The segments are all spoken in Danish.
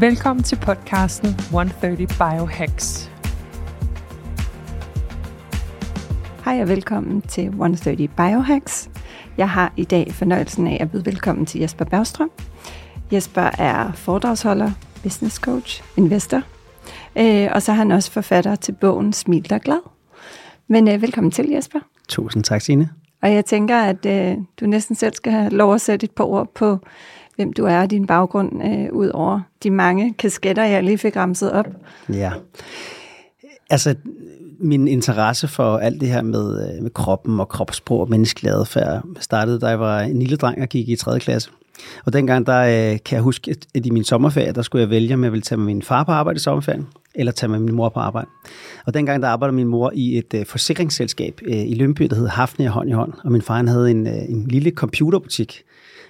Velkommen til podcasten 130 Biohacks. Hej og velkommen til 130 Biohacks. Jeg har i dag fornøjelsen af at byde velkommen til Jesper Bergstrøm. Jesper er foredragsholder, business coach, investor, øh, og så er han også forfatter til bogen Smil dig glad. Men øh, velkommen til, Jesper. Tusind tak, Signe. Og jeg tænker, at øh, du næsten selv skal have lov at sætte et par ord på, hvem du er og din baggrund, øh, ud over de mange kasketter, jeg lige fik ramset op. Ja. Altså, min interesse for alt det her med, øh, med kroppen og kropssprog og menneskelig adfærd startede, da jeg var en lille dreng og gik i 3. klasse. Og dengang, der øh, kan jeg huske, at i min sommerferie, der skulle jeg vælge, om jeg ville tage med min far på arbejde i sommerferien, eller tage med min mor på arbejde. Og dengang, der arbejdede min mor i et uh, forsikringsselskab uh, i Lønby, der hed Hafnia Hånd i Hånd, og min far han havde en, uh, en lille computerbutik,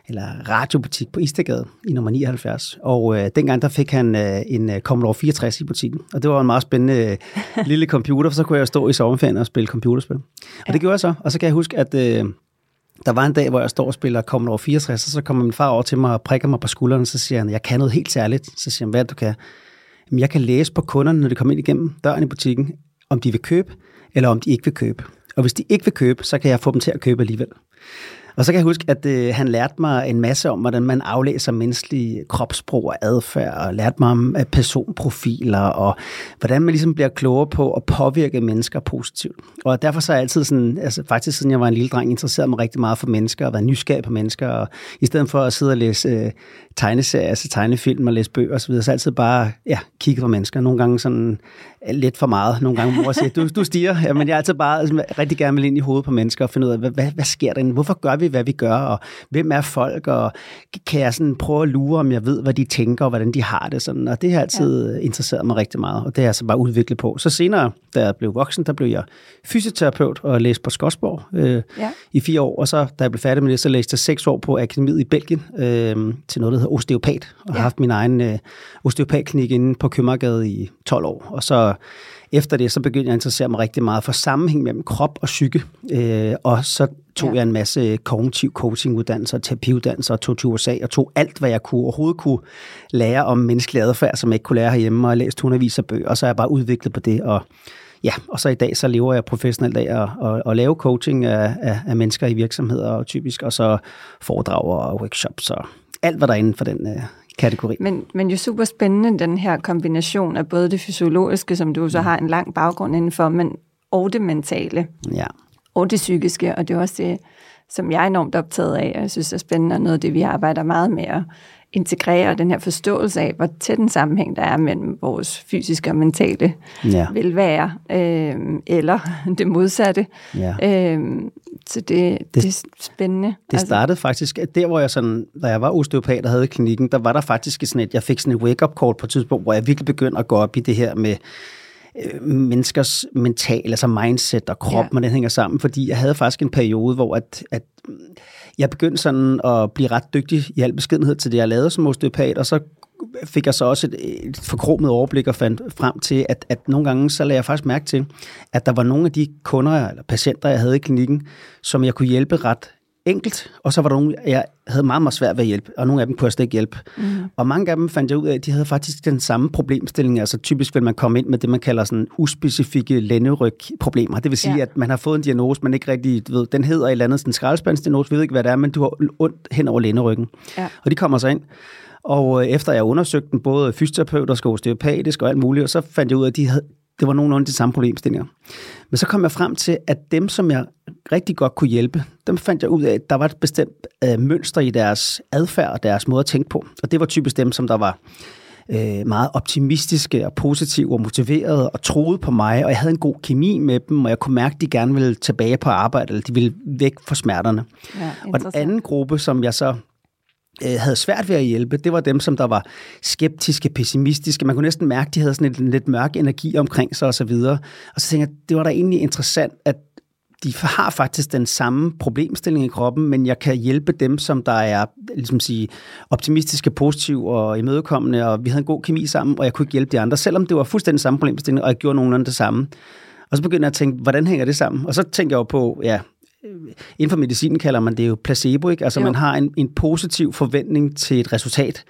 eller radiobutik på Istegade i nummer 79. Og uh, dengang der fik han uh, en uh, Commodore 64 i butikken. Og det var en meget spændende uh, lille computer, for så kunne jeg stå i sommerferien og spille computerspil. Og ja. det gjorde jeg så. Og så kan jeg huske, at uh, der var en dag, hvor jeg står og spiller Commodore 64, og så kommer min far over til mig og prikker mig på skulderen, og så siger han, jeg kan noget helt særligt. Så siger han, hvad du kan? Jamen, jeg kan læse på kunderne, når de kommer ind igennem døren i butikken, om de vil købe, eller om de ikke vil købe. Og hvis de ikke vil købe, så kan jeg få dem til at købe alligevel. Og så kan jeg huske, at øh, han lærte mig en masse om, hvordan man aflæser menneskelig kropssprog og adfærd, og lærte mig om øh, personprofiler, og hvordan man ligesom bliver klogere på at påvirke mennesker positivt. Og derfor så er jeg altid sådan, altså faktisk siden jeg var en lille dreng, interesseret mig rigtig meget for mennesker, og været nysgerrig på mennesker, og i stedet for at sidde og læse øh, tegneserier, altså tegnefilm og læse bøger osv., så, så altid bare ja, kigge på mennesker. Nogle gange sådan lidt for meget. Nogle gange mor siger, du, du stiger. Ja, men jeg er altid bare altså, rigtig gerne vil ind i hovedet på mennesker og finde ud af, hvad, hvad, hvad sker der? Hvorfor gør vi, hvad vi gør? Og hvem er folk? Og kan jeg sådan prøve at lure, om jeg ved, hvad de tænker og hvordan de har det? Sådan. Og det har altid ja. interesseret mig rigtig meget, og det har jeg så bare udviklet på. Så senere, da jeg blev voksen, der blev jeg fysioterapeut og læste på Skodsborg øh, ja. i fire år. Og så, da jeg blev færdig med det, så læste jeg seks år på Akademiet i Belgien øh, til noget, der hedder osteopat. Og ja. har haft min egen øh, osteopatklinik inde på Købmagergade i 12 år. Og så efter det, så begyndte jeg at interessere mig rigtig meget for sammenhæng mellem krop og psyke. Øh, og så tog ja. jeg en masse kognitiv coaching-uddannelser, terapiuddannelser, og tog til USA, og tog alt, hvad jeg kunne overhovedet kunne lære om menneskelig adfærd, som jeg ikke kunne lære herhjemme, og læst hundredvis af bøger, og så er jeg bare udviklet på det, og Ja, og så i dag så lever jeg professionelt af at, at, at lave coaching af, af, af mennesker i virksomheder og typisk, og så foredrag og workshops og alt, hvad der er inden for den uh, kategori. Men, men jo super spændende, den her kombination af både det fysiologiske, som du så mm. har en lang baggrund indenfor, men og det mentale. Ja. Og det psykiske, og det er også det, som jeg er enormt optaget af, og jeg synes er spændende, og noget af det, vi arbejder meget med at integrere den her forståelse af, hvor tæt en sammenhæng der er mellem vores fysiske og mentale ja. velvære, øh, eller det modsatte. Ja. Øh, så det, det, det er spændende. Det altså. startede faktisk, at der hvor jeg sådan, da jeg var osteopat og havde klinikken, der var der faktisk sådan et, jeg fik sådan et wake-up call på et tidspunkt, hvor jeg virkelig begyndte at gå op i det her med, øh, menneskers mental, altså mindset og krop, ja. hvordan det hænger sammen, fordi jeg havde faktisk en periode, hvor at, at jeg begyndte sådan at blive ret dygtig i al beskedenhed til det, jeg lavede som osteopat, og så fik jeg så også et, et forkromet overblik og fandt frem til, at, at nogle gange så lagde jeg faktisk mærke til, at der var nogle af de kunder eller patienter, jeg havde i klinikken, som jeg kunne hjælpe ret enkelt, og så var der nogle, jeg havde meget, meget svært ved at hjælpe, og nogle af dem kunne jeg slet ikke hjælpe. Mm. Og mange af dem fandt jeg ud af, at de havde faktisk den samme problemstilling. Altså typisk vil man komme ind med det, man kalder sådan uspecifikke lænderyg-problemer. Det vil sige, ja. at man har fået en diagnose, man ikke rigtig ved, den hedder et eller andet sådan skraldespandsdiagnose, vi ved ikke, hvad det er, men du har ondt hen over lænderyggen. Ja. Og de kommer så ind. Og øh, efter jeg undersøgte den, både fysioterapeutisk og osteopatisk og alt muligt, og så fandt jeg ud af, at de havde, det var nogenlunde de samme problemstillinger. Men så kom jeg frem til, at dem, som jeg rigtig godt kunne hjælpe, dem fandt jeg ud af, at der var et bestemt øh, mønster i deres adfærd og deres måde at tænke på. Og det var typisk dem, som der var øh, meget optimistiske og positive og motiverede og troede på mig, og jeg havde en god kemi med dem, og jeg kunne mærke, at de gerne ville tilbage på arbejde, eller de ville væk fra smerterne. Ja, og den anden gruppe, som jeg så øh, havde svært ved at hjælpe, det var dem, som der var skeptiske, pessimistiske. Man kunne næsten mærke, at de havde sådan en lidt mørk energi omkring sig osv. Og, så videre. og så tænkte jeg, det var da egentlig interessant, at de har faktisk den samme problemstilling i kroppen, men jeg kan hjælpe dem, som der er ligesom sige, optimistiske, positive og imødekommende, og vi havde en god kemi sammen, og jeg kunne ikke hjælpe de andre, selvom det var fuldstændig samme problemstilling, og jeg gjorde nogenlunde det samme. Og så begyndte jeg at tænke, hvordan hænger det sammen? Og så tænker jeg jo på, ja, inden for medicinen kalder man det jo placebo, ikke? Altså jo. man har en, en positiv forventning til et resultat.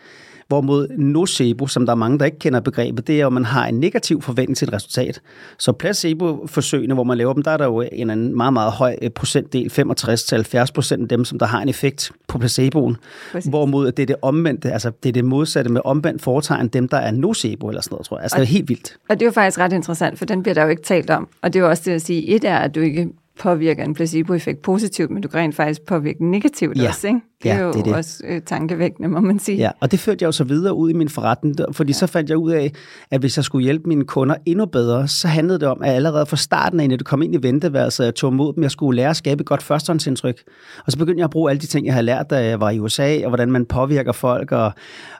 Hvorimod nocebo, som der er mange, der ikke kender begrebet, det er, at man har en negativ forventning til et resultat. Så placebo-forsøgene, hvor man laver dem, der er der jo en anden meget, meget høj øh, procentdel, 65-70 procent af dem, som der har en effekt på placeboen. Præcis. Hvorimod det er det omvendte, altså det er det modsatte med omvendt foretegn, dem der er nocebo eller sådan noget, tror jeg. Altså og, det er helt vildt. Og det er jo faktisk ret interessant, for den bliver der jo ikke talt om. Og det er jo også det at sige, et er, at du ikke påvirker en placeboeffekt positivt, men du kan rent faktisk påvirke negativt ja. også. Ikke? Det er ja, jo det er det. også øh, tankevækkende, må man sige. Ja, og det førte jeg jo så videre ud i min forretning, fordi ja. så fandt jeg ud af, at hvis jeg skulle hjælpe mine kunder endnu bedre, så handlede det om, at allerede fra starten af, når det kom ind i venteværelset, jeg tog mod dem, jeg skulle lære at skabe et godt førstehåndsindtryk. Og så begyndte jeg at bruge alle de ting, jeg havde lært, da jeg var i USA, og hvordan man påvirker folk, og,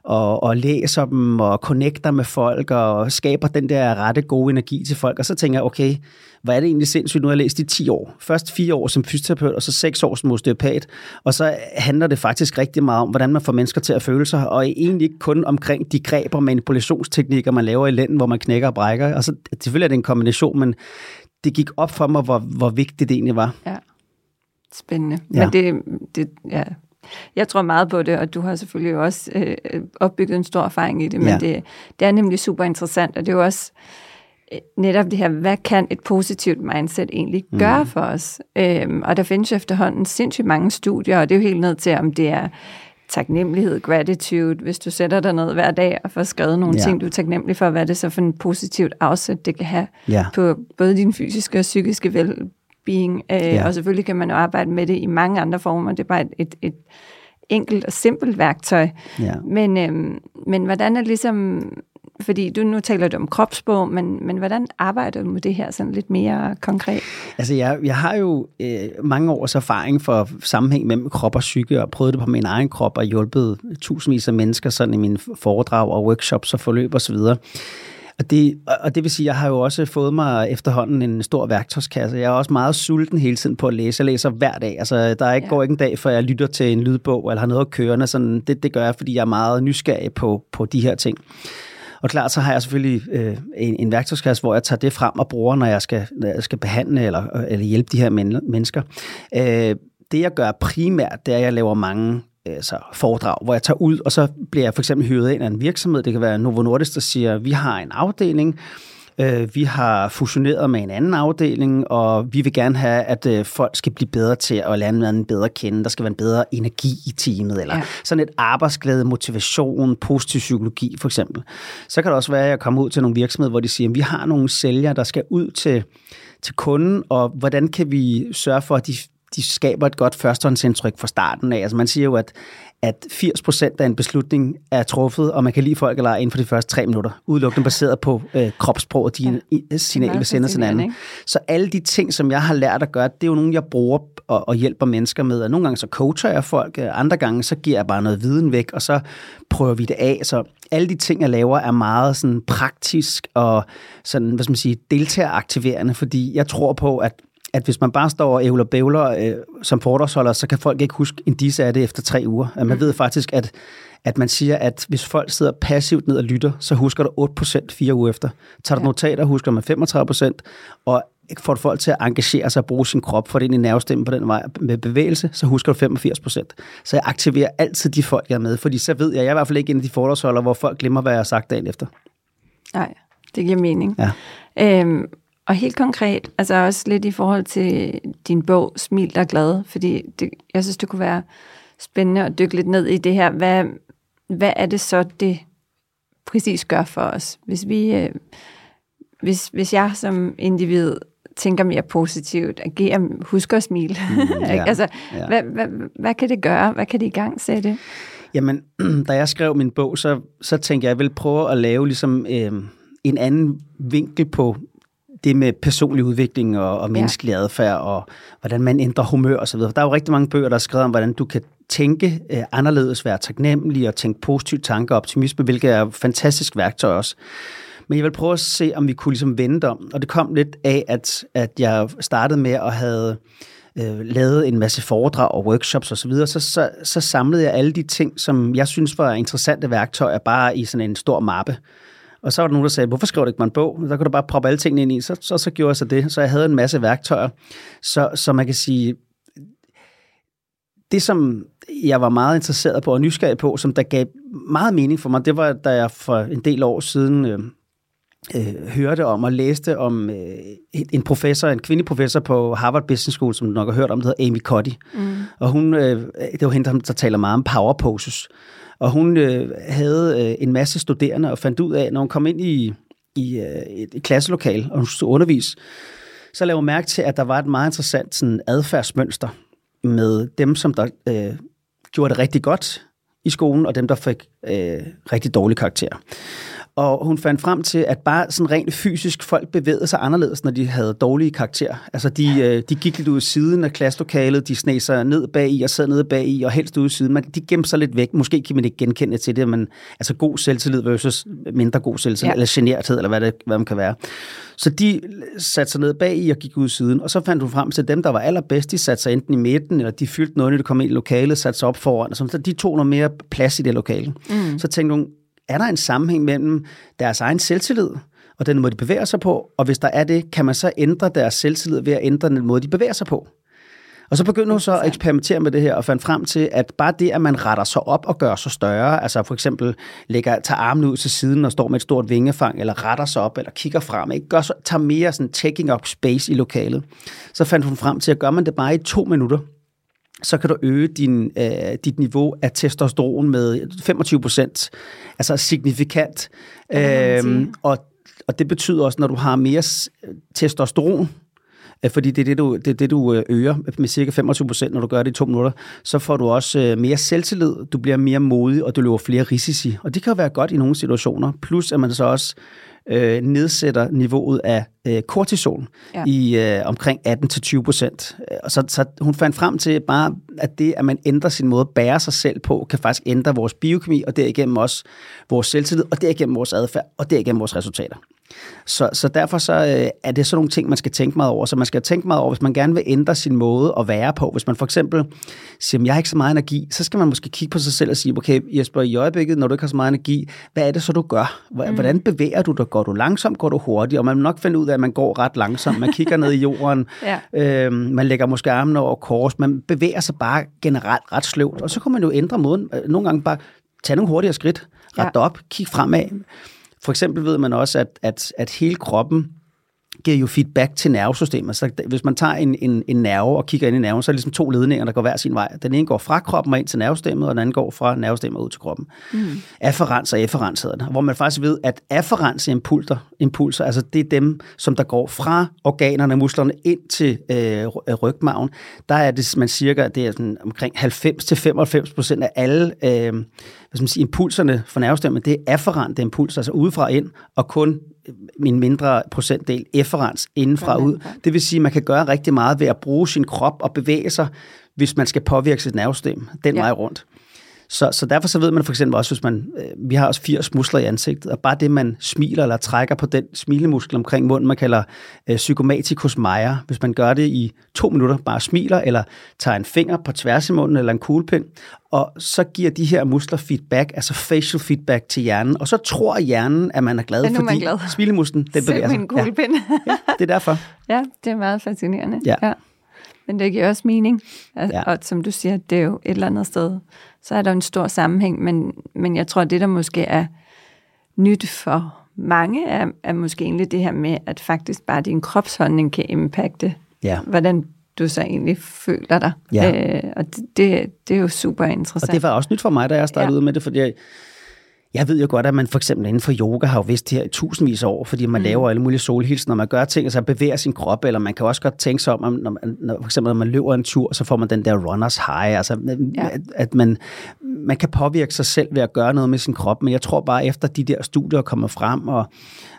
og, og læser dem, og connecter med folk, og skaber den der rette gode energi til folk. Og så tænker jeg, okay, hvor er det egentlig sindssygt, nu har jeg læst i 10 år. Først fire år som fysioterapeut, og så seks år som osteopat. Og så handler det faktisk rigtig meget om, hvordan man får mennesker til at føle sig, og egentlig ikke kun omkring de greb og manipulationsteknikker, man laver i lænden, hvor man knækker og brækker. Altså, selvfølgelig er det en kombination, men det gik op for mig, hvor, hvor vigtigt det egentlig var. Ja, spændende. Ja. Men det, det, ja, jeg tror meget på det, og du har selvfølgelig også øh, opbygget en stor erfaring i det, men ja. det, det er nemlig super interessant, og det er jo også netop det her, hvad kan et positivt mindset egentlig mm. gøre for os? Øhm, og der findes jo efterhånden sindssygt mange studier, og det er jo helt ned til, om det er taknemmelighed, gratitude, hvis du sætter dig ned hver dag og får skrevet nogle ja. ting, du er taknemmelig for, hvad er det så for en positivt afsæt, det kan have ja. på både din fysiske og psykiske velbeing. Øh, ja. Og selvfølgelig kan man jo arbejde med det i mange andre former, det er bare et, et, et enkelt og simpelt værktøj. Ja. Men, øhm, men hvordan er ligesom fordi du nu taler du om kropsbog, men, men hvordan arbejder du med det her sådan lidt mere konkret? Altså jeg, jeg har jo øh, mange års erfaring for sammenhæng mellem krop og psyke, og prøvet det på min egen krop, og hjulpet tusindvis af mennesker sådan i mine foredrag og workshops og forløb osv. Og det, og det vil sige, at jeg har jo også fået mig efterhånden en stor værktøjskasse. Jeg er også meget sulten hele tiden på at læse. Jeg læser hver dag. Altså, der er ikke, ja. går ikke en dag, før jeg lytter til en lydbog, eller har noget at køre. Sådan, det, det gør jeg, fordi jeg er meget nysgerrig på, på de her ting. Og klart, så har jeg selvfølgelig øh, en, en værktøjskasse, hvor jeg tager det frem og bruger, når jeg skal, når jeg skal behandle eller, eller hjælpe de her men, mennesker. Øh, det jeg gør primært, det er, at jeg laver mange altså, foredrag, hvor jeg tager ud, og så bliver jeg for eksempel hyret ind af en virksomhed. Det kan være Novo Nordisk, der siger, vi har en afdeling, Øh, vi har fusioneret med en anden afdeling, og vi vil gerne have, at øh, folk skal blive bedre til at lære hinanden bedre kende. Der skal være en bedre energi i teamet, eller ja. sådan et arbejdsglæde, motivation, positiv psykologi for eksempel. Så kan det også være, at jeg kommer ud til nogle virksomheder, hvor de siger, at vi har nogle sælgere, der skal ud til til kunden, og hvordan kan vi sørge for, at de de skaber et godt førstehåndsindtryk fra starten af. Altså man siger jo, at, at 80% af en beslutning er truffet, og man kan lide folk eller ej inden for de første tre minutter, udelukkende baseret på øh, kropssprog og de ja. signaler, vi sender til hinanden. Så alle de ting, som jeg har lært at gøre, det er jo nogle, jeg bruger og, og hjælper mennesker med. Og nogle gange så coacher jeg folk, øh, andre gange så giver jeg bare noget viden væk, og så prøver vi det af. Så alle de ting, jeg laver, er meget sådan praktisk og sådan, hvad skal man sige, deltageraktiverende, fordi jeg tror på, at at hvis man bare står og ævler bævler øh, som foredragsholder, så kan folk ikke huske en disse af det efter tre uger. Man mm. ved faktisk, at, at man siger, at hvis folk sidder passivt ned og lytter, så husker du 8% fire uger efter. Tager du ja. notater, husker man 35%, og får folk til at engagere sig og bruge sin krop, for det ind i nervestemmen på den vej med bevægelse, så husker du 85 procent. Så jeg aktiverer altid de folk, jeg er med, fordi så ved jeg, jeg er i hvert fald ikke en af de foredragsholdere, hvor folk glemmer, hvad jeg har sagt dagen efter. Nej, det giver mening. Ja. Øhm, og helt konkret, altså også lidt i forhold til din bog, Smil dig glad, fordi det, jeg synes, det kunne være spændende at dykke lidt ned i det her. Hvad, hvad er det så, det præcis gør for os? Hvis, vi, øh, hvis, hvis jeg som individ tænker mere positivt, agerer, husker at smile, mm, ja, altså, ja. Hvad, hvad, hvad kan det gøre? Hvad kan det i gang sætte? Jamen, da jeg skrev min bog, så, så tænkte jeg, at jeg vil prøve at lave ligesom, øh, en anden vinkel på det med personlig udvikling og, og menneskelig ja. adfærd, og hvordan man ændrer humør osv. Der er jo rigtig mange bøger, der er skrevet om, hvordan du kan tænke øh, anderledes, være taknemmelig og tænke positive tanker og optimisme, hvilket er et fantastisk værktøj også. Men jeg vil prøve at se, om vi kunne ligesom vende om. Og det kom lidt af, at, at jeg startede med at have øh, lavet en masse foredrag og workshops osv., så, så, så, så samlede jeg alle de ting, som jeg synes var interessante værktøjer, bare i sådan en stor mappe. Og så var der nogen, der sagde, hvorfor skriver du ikke mig en bog? Der kunne du bare proppe alle tingene ind i. Så, så, så gjorde jeg så det. Så jeg havde en masse værktøjer. Så, så man kan sige, det som jeg var meget interesseret på og nysgerrig på, som der gav meget mening for mig, det var, da jeg for en del år siden øh, øh, hørte om og læste om øh, en professor, en kvindelig professor på Harvard Business School, som du nok har hørt om, der hedder Amy Cuddy. Mm. Og hun, øh, det var hende, der taler meget om power poses. Og hun øh, havde øh, en masse studerende og fandt ud af, når hun kom ind i, i øh, et, et klasselokal, og hun skulle undervise, så lavede hun mærke til, at der var et meget interessant sådan, adfærdsmønster med dem, som der øh, gjorde det rigtig godt i skolen, og dem, der fik øh, rigtig dårlige karakterer. Og hun fandt frem til, at bare sådan rent fysisk folk bevægede sig anderledes, når de havde dårlige karakterer. Altså de, øh, de gik lidt ud siden af klasselokalet, de sneg sig ned bag i og sad nede bag i og helst ud af siden. Men de gemte sig lidt væk. Måske kan man ikke genkende til det, men altså god selvtillid versus mindre god selvtillid, ja. eller generthed, eller hvad, det, hvad man kan være. Så de satte sig ned bag i og gik ud siden. Og så fandt hun frem til, at dem, der var allerbedst, de satte sig enten i midten, eller de fyldte noget, når de kom ind i lokalet, satte sig op foran. Så de tog noget mere plads i det lokale. Mm. Så tænkte hun, er der en sammenhæng mellem deres egen selvtillid og den måde, de bevæger sig på? Og hvis der er det, kan man så ændre deres selvtillid ved at ændre den måde, de bevæger sig på? Og så begyndte hun så at eksperimentere med det her og fandt frem til, at bare det, at man retter sig op og gør sig større, altså for eksempel lægger, tager armen ud til siden og står med et stort vingefang, eller retter sig op, eller kigger frem, ikke? Gør så, tager mere sådan taking up space i lokalet, så fandt hun frem til, at gør man det bare i to minutter, så kan du øge din, øh, dit niveau af testosteron med 25 procent, altså signifikant. Øhm, og, og det betyder også, når du har mere testosteron, øh, fordi det er det, du, det, er det, du øh, øger med cirka 25 procent, når du gør det i to minutter, så får du også øh, mere selvtillid, du bliver mere modig, og du løber flere risici. Og det kan jo være godt i nogle situationer. Plus at man så også øh, nedsætter niveauet af øh, kortison ja. i øh, omkring 18-20 procent. Så, så hun fandt frem til bare, at det, at man ændrer sin måde at bære sig selv på, kan faktisk ændre vores biokemi, og derigennem også vores selvtillid, og derigennem vores adfærd, og derigennem vores resultater. Så, så derfor så, øh, er det sådan nogle ting, man skal tænke meget over. Så man skal tænke meget over, hvis man gerne vil ændre sin måde at være på. Hvis man for eksempel siger, jeg har ikke så meget energi, så skal man måske kigge på sig selv og sige, okay Jesper, i øjeblikket, når du ikke har så meget energi, hvad er det så, du gør? Mm. Hvordan bevæger du dig? Går du langsomt? Går du hurtigt? Og man vil nok finde ud af, at man går ret langsomt. Man kigger ned i jorden. ja. øhm, man lægger måske armene over kors. Man bevæger sig bare generelt ret sløvt. Og så kan man jo ændre måden. Nogle gange bare tage nogle hurtigere skridt. Ret ja. op. Kig fremad. For eksempel ved man også, at, at, at hele kroppen giver jo feedback til nervesystemet. Så hvis man tager en, en, en nerve og kigger ind i nerven, så er det ligesom to ledninger, der går hver sin vej. Den ene går fra kroppen og ind til nervesystemet, og den anden går fra nervesystemet ud til kroppen. Mm. Afferens og efferens hedder det. Hvor man faktisk ved, at afferens impulser, impulser, altså det er dem, som der går fra organerne, musklerne ind til øh, rygmagen. Der er det, man cirka, det er sådan omkring 90-95 procent af alle øh, hvad skal man sige, impulserne for nervesystemet, det er afferente impulser, altså udefra ind, og kun min mindre procentdel efferens indenfra ud. Det vil sige, at man kan gøre rigtig meget ved at bruge sin krop og bevæge sig, hvis man skal påvirke sit nervesystem den ja. vej rundt. Så, så derfor så ved man for eksempel også, hvis man, øh, vi har også 80 muskler i ansigtet, og bare det, man smiler eller trækker på den smilemuskel omkring munden, man kalder øh, psykomaticus major, hvis man gør det i to minutter, bare smiler, eller tager en finger på tværs i munden, eller en kuglepind, og så giver de her muskler feedback, altså facial feedback til hjernen, og så tror hjernen, at man er glad, er fordi glad. smilemusklen, den bevæger sig. kuglepind. Ja. ja, det er derfor. Ja, det er meget fascinerende. Ja. ja. Men det giver også mening. Altså, ja. Og som du siger, det er jo et eller andet sted. Så er der en stor sammenhæng, men, men jeg tror, det der måske er nyt for mange, er, er måske egentlig det her med, at faktisk bare din kropsholdning kan impacte, ja. hvordan du så egentlig føler dig. Ja. Øh, og det, det, det er jo super interessant. Og det var også nyt for mig, da jeg startede ja. ud med det, fordi jeg, jeg ved jo godt, at man for eksempel inden for yoga har jo vidst det her i tusindvis af år, fordi man mm. laver alle mulige solhilsen, når man gør ting, altså bevæger sin krop, eller man kan også godt tænke sig om, når man, når, for eksempel når man løber en tur, så får man den der runners high, altså ja. at, at man, man kan påvirke sig selv ved at gøre noget med sin krop, men jeg tror bare, efter de der studier kommer frem, og,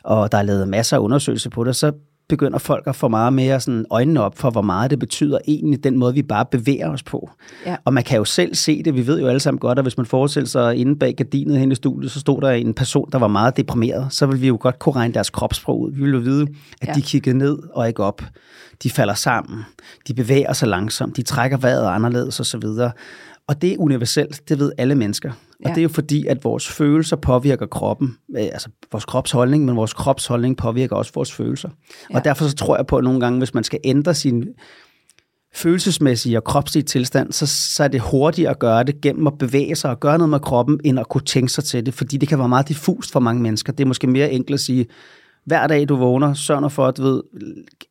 og der er lavet masser af undersøgelser på det, så begynder folk at få meget mere sådan øjnene op for, hvor meget det betyder egentlig, den måde, vi bare bevæger os på. Ja. Og man kan jo selv se det, vi ved jo alle sammen godt, at hvis man forestiller sig inde bag gardinet hen i studiet, så stod der en person, der var meget deprimeret, så vil vi jo godt kunne regne deres kropssprog ud. Vi vil jo vide, at Ja. de kiggede ned og ikke op. De falder sammen. De bevæger sig langsomt. De trækker vejret anderledes osv. Og det er universelt, det ved alle mennesker. Og Ja. det er jo fordi, at vores følelser påvirker kroppen, øh, altså vores kropsholdning, men vores kropsholdning påvirker også vores følelser. Ja. Og derfor så tror jeg på, at nogle gange, hvis man skal ændre sin følelsesmæssige og kropslige tilstand, så, så er det hurtigere at gøre det gennem at bevæge sig og gøre noget med kroppen, end at kunne tænke sig til det, fordi det kan være meget diffust for mange mennesker. Det er måske mere enkelt at sige, hver dag du vågner, sørg for at ved,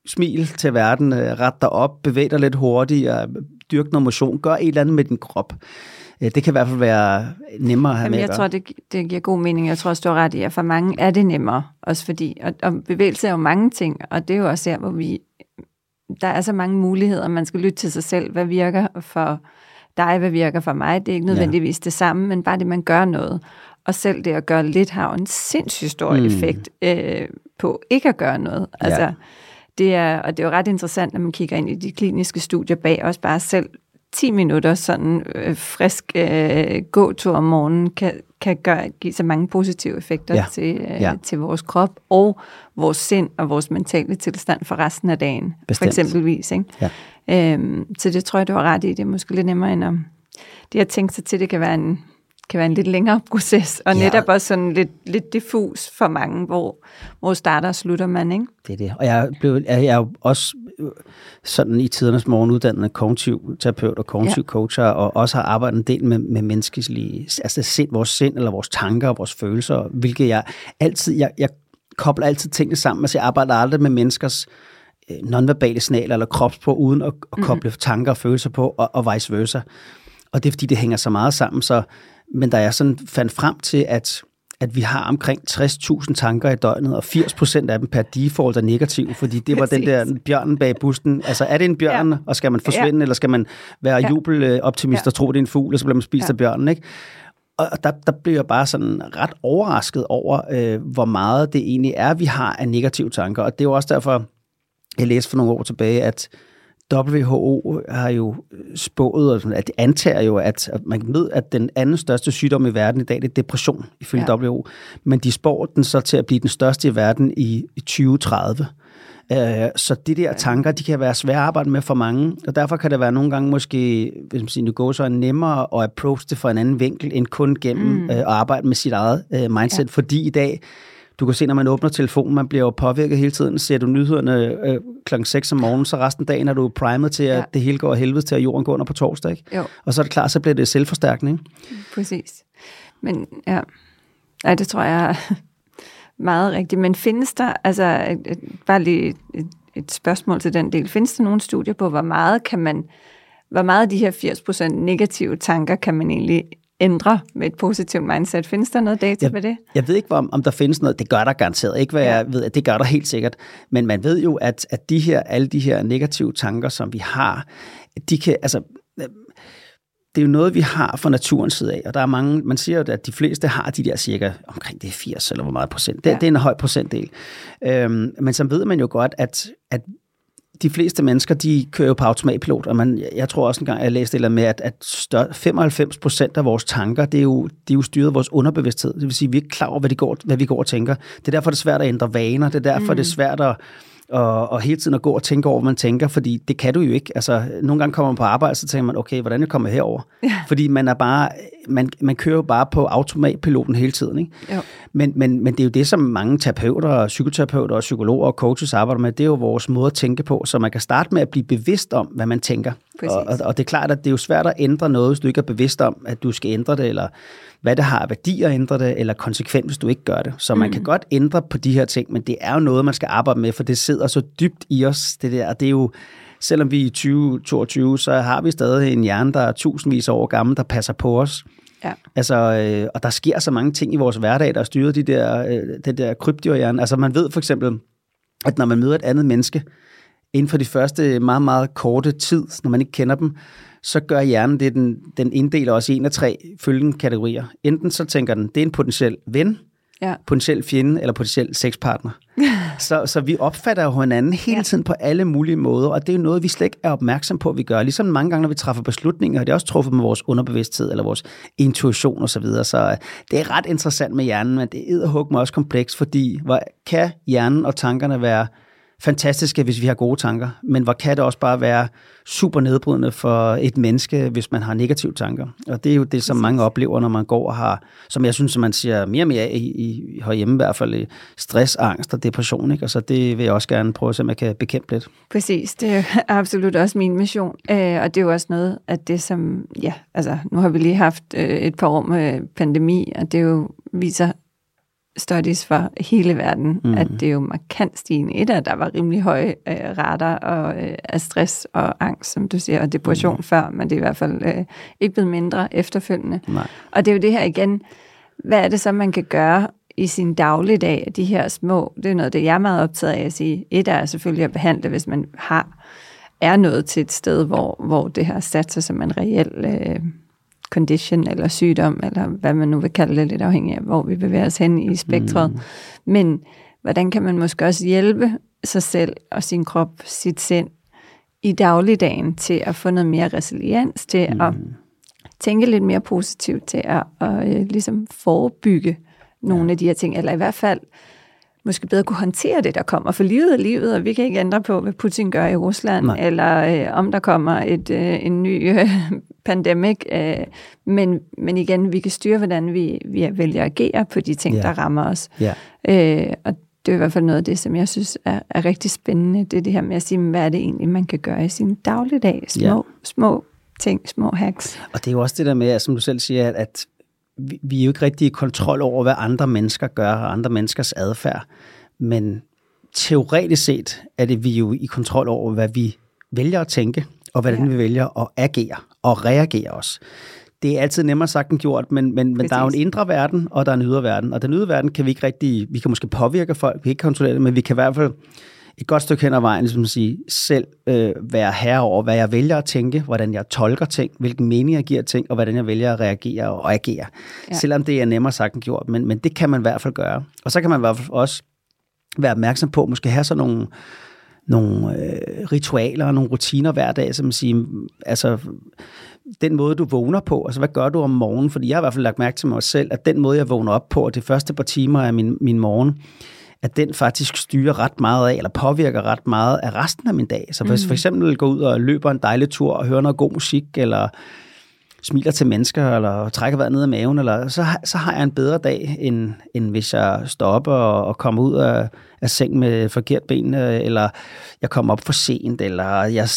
smil til verden, øh, ret dig op, bevæg dig lidt hurtigere, dyrk noget motion, gør et eller andet med din krop. Øh, Det kan i hvert fald være nemmere at have Jamen, med jeg at gøre. tror, det, det giver god mening. Jeg tror også, du har ret i, at for mange er det nemmere. Også fordi, og, og bevægelse er jo mange ting, og det er jo også her, hvor vi, der er så mange muligheder. Man skal lytte til sig selv. Hvad virker for dig? Hvad virker for mig? Det er ikke nødvendigvis det samme, men bare det, man gør noget. Og selv det at gøre lidt har jo en sindssygt stor mm. effekt øh, på ikke at gøre noget. Altså, Ja. Det er, og det er jo ret interessant, når man kigger ind i de kliniske studier bag os, bare selv 10 minutter sådan øh, frisk øh, gåtur om morgenen kan, kan gøre, give så mange positive effekter Ja. til, øh, Ja. til vores krop og vores sind og vores mentale tilstand for resten af dagen, Bestemt. for eksempelvis. Ikke? Ja. Øhm, så det tror jeg, du har ret i. Det er måske lidt nemmere end at... Det at tænke sig til, det kan være en, kan være en lidt længere proces, og Ja. netop også sådan lidt, lidt diffus for mange, hvor, hvor starter og slutter man, ikke? Det er det. Og jeg, blev, jeg er jo også øh, sådan i tidernes morgen uddannet kognitiv terapeut og kognitiv ja. coacher, og også har arbejdet en del med, med menneskelige, altså sind, vores sind, eller vores tanker og vores følelser, hvilket jeg altid, jeg, jeg kobler altid tingene sammen. Altså jeg arbejder aldrig med menneskers øh, nonverbale signaler eller kropsprog, uden at, at koble mm. tanker og følelser på, og, og vice versa. Og det er fordi, det hænger så meget sammen. Så, men da jeg sådan fandt frem til, at at vi har omkring 60.000 tanker i døgnet, og 80% af dem per default er negative, fordi det var den der bjørnen bag busken. Altså er det en bjørn. Ja. og skal man forsvinde, ja. eller skal man være Ja. jubeloptimist Ja. og tro, det er en fugl, og så bliver man spist Ja. af bjørnen, ikke? Og der, der blev jeg bare sådan ret overrasket over, øh, hvor meget det egentlig er, vi har af negative tanker. Og det er jo også derfor, jeg læste for nogle år tilbage, at WHO har jo spået, og sådan, at det antager jo, at, at man ved, at den anden største sygdom i verden i dag, det er depression, ifølge ja. WHO. Men de spår den så til at blive den største i verden i, i 2030. Øh, så de der tanker, de kan være svære at arbejde med for mange, og derfor kan det være nogle gange måske, hvis man siger, går så nemmere at approach det fra en anden vinkel, end kun gennem mm. øh, at arbejde med sit eget øh, mindset, ja. fordi i dag, du kan se, når man åbner telefonen, man bliver jo påvirket hele tiden. Ser du nyhederne øh, klokken 6 om morgenen, så resten af dagen er du primet til, at Ja. det hele går af helvede til, at jorden går under på torsdag. Ikke? Jo. Og så er det klart, så bliver det selvforstærkende. Ikke? Præcis. Men ja, Ej, det tror jeg er meget rigtigt. Men findes der, altså bare lige et, et, et spørgsmål til den del, findes der nogle studier på, hvor meget kan man, hvor meget af de her 80% negative tanker kan man egentlig ændre med et positivt mindset? Findes der noget data Jeg- på det? Jeg ved ikke, om, om der findes noget. Det gør der garanteret. Ikke hvad Ja. jeg ved, det gør der helt sikkert. Men man ved jo, at, at de her, alle de her negative tanker, som vi har, de kan, altså, det er jo noget, vi har fra naturens side af, og der er mange, man siger jo, at de fleste har de der cirka omkring det er 80 eller hvor meget procent. Det. Ja. det er en høj procentdel. Øhm, men så ved man jo godt, at, at de fleste mennesker, de kører jo på automatpilot, og man, jeg tror også engang, jeg læste eller med, at, at stør, 95 procent af vores tanker, det er, jo, det er jo styret af vores underbevidsthed. Det vil sige, at vi er ikke klar over, hvad, de går, hvad vi går og tænker. Det er derfor, det er svært at ændre vaner. Det er derfor, mm. det er svært at, og, og hele tiden at gå og tænke over, hvad man tænker, fordi det kan du jo ikke. Altså, nogle gange kommer man på arbejde, så tænker man, okay, hvordan jeg kommet herover? Ja. Fordi man er bare, man, man kører jo bare på automatpiloten hele tiden, ikke? Jo. Men, men, men det er jo det, som mange terapeuter, psykoterapeuter og psykologer og coaches arbejder med, det er jo vores måde at tænke på, så man kan starte med at blive bevidst om, hvad man tænker. Præcis. Og, og, og det er klart, at det er jo svært at ændre noget, hvis du ikke er bevidst om, at du skal ændre det, eller hvad det har af værdi at ændre det, eller konsekvent, hvis du ikke gør det. Så man mm. kan godt ændre på de her ting, men det er jo noget, man skal arbejde med, for det sidder så dybt i os, det der. Og det er jo, selvom vi er i 2022, så har vi stadig en hjerne, der er tusindvis af år gammel, der passer på os. Ja. Altså, øh, og der sker så mange ting i vores hverdag, der er styret de der, øh, det der krybdyrhjerne. Altså man ved for eksempel, at når man møder et andet menneske, inden for de første meget, meget korte tid, når man ikke kender dem, så gør hjernen det, den, den inddeler også i en af tre følgende kategorier. Enten så tænker den, det er en potentiel ven, Ja. potentiel fjende eller potentiel sexpartner. så, så vi opfatter jo hinanden hele tiden på alle mulige måder, og det er jo noget, vi slet ikke er opmærksom på, at vi gør. Ligesom mange gange, når vi træffer beslutninger, og det er også truffet med vores underbevidsthed eller vores intuition osv. Så, videre. så øh, det er ret interessant med hjernen, men det er mig også kompleks, fordi hvor kan hjernen og tankerne være fantastiske, hvis vi har gode tanker, men hvor kan det også bare være super nedbrydende for et menneske, hvis man har negative tanker. Og det er jo det, som mange oplever, når man går og har, som jeg synes, man siger mere og mere i, i herhjemme i hvert fald, stress, angst og depression. Ikke? Og så det vil jeg også gerne prøve, så jeg kan bekæmpe lidt. Præcis, det er absolut også min mission. Øh, og det er jo også noget af det, som, ja, altså nu har vi lige haft øh, et par år med pandemi, og det jo viser studies for hele verden, mm. at det er jo markant stigende. Et af, der var rimelig høje øh, rater og, øh, af stress og angst, som du siger, og depression mm. før, men det er i hvert fald øh, ikke blevet mindre efterfølgende. Nej. Og det er jo det her igen, hvad er det så, man kan gøre i sin dagligdag, de her små, det er noget, det jeg er meget optaget af at sige. Et er selvfølgelig at behandle, hvis man har er nået til et sted, hvor, hvor det har sat sig som en reel øh, condition eller sygdom, eller hvad man nu vil kalde det, lidt afhængig af, hvor vi bevæger os hen i spektret. Mm. Men hvordan kan man måske også hjælpe sig selv og sin krop, sit sind i dagligdagen til at få noget mere resiliens, til mm. at tænke lidt mere positivt, til at, at, at øh, ligesom forebygge nogle ja. af de her ting, eller i hvert fald måske bedre kunne håndtere det, der kommer. For livet er livet, og vi kan ikke ændre på, hvad Putin gør i Rusland, Nej. eller øh, om der kommer et, øh, en ny øh, pandemic. Øh, men, men igen, vi kan styre, hvordan vi, vi vælger at agere på de ting, ja. der rammer os. Ja. Øh, og det er i hvert fald noget af det, som jeg synes er, er rigtig spændende. Det er det her med at sige, hvad er det egentlig, man kan gøre i sin dagligdag? Små, ja. små ting, små hacks. Og det er jo også det der med, som du selv siger, at vi, vi er jo ikke rigtig i kontrol over, hvad andre mennesker gør, og andre menneskers adfærd. Men teoretisk set er det vi jo i kontrol over, hvad vi vælger at tænke, og hvordan ja. vi vælger at agere og reagere os. Det er altid nemmere sagt end gjort, men, men, men der er jo en indre verden, og der er en ydre verden. Og den ydre verden kan vi ikke rigtig, vi kan måske påvirke folk, vi kan ikke kontrollere det, men vi kan i hvert fald et godt stykke hen ad vejen, ligesom at sige, selv øh, være herre over, hvad jeg vælger at tænke, hvordan jeg tolker ting, hvilken mening jeg giver ting, og hvordan jeg vælger at reagere og agere. Ja. Selvom det er nemmere sagt end gjort, men, men det kan man i hvert fald gøre. Og så kan man i hvert fald også være opmærksom på, måske have sådan nogle, nogle øh, ritualer og nogle rutiner hver dag, som siger, altså den måde, du vågner på, altså hvad gør du om morgenen? Fordi jeg har i hvert fald lagt mærke til mig selv, at den måde, jeg vågner op på, og de første par timer af min, min morgen, at den faktisk styrer ret meget af, eller påvirker ret meget af resten af min dag. Så hvis mm. for eksempel går ud og løber en dejlig tur og hører noget god musik, eller smiler til mennesker, eller trækker vejret ned af maven, eller, så, så har jeg en bedre dag, end, end hvis jeg stopper og, og kommer ud af, af seng med forkert ben, eller jeg kommer op for sent, eller jeg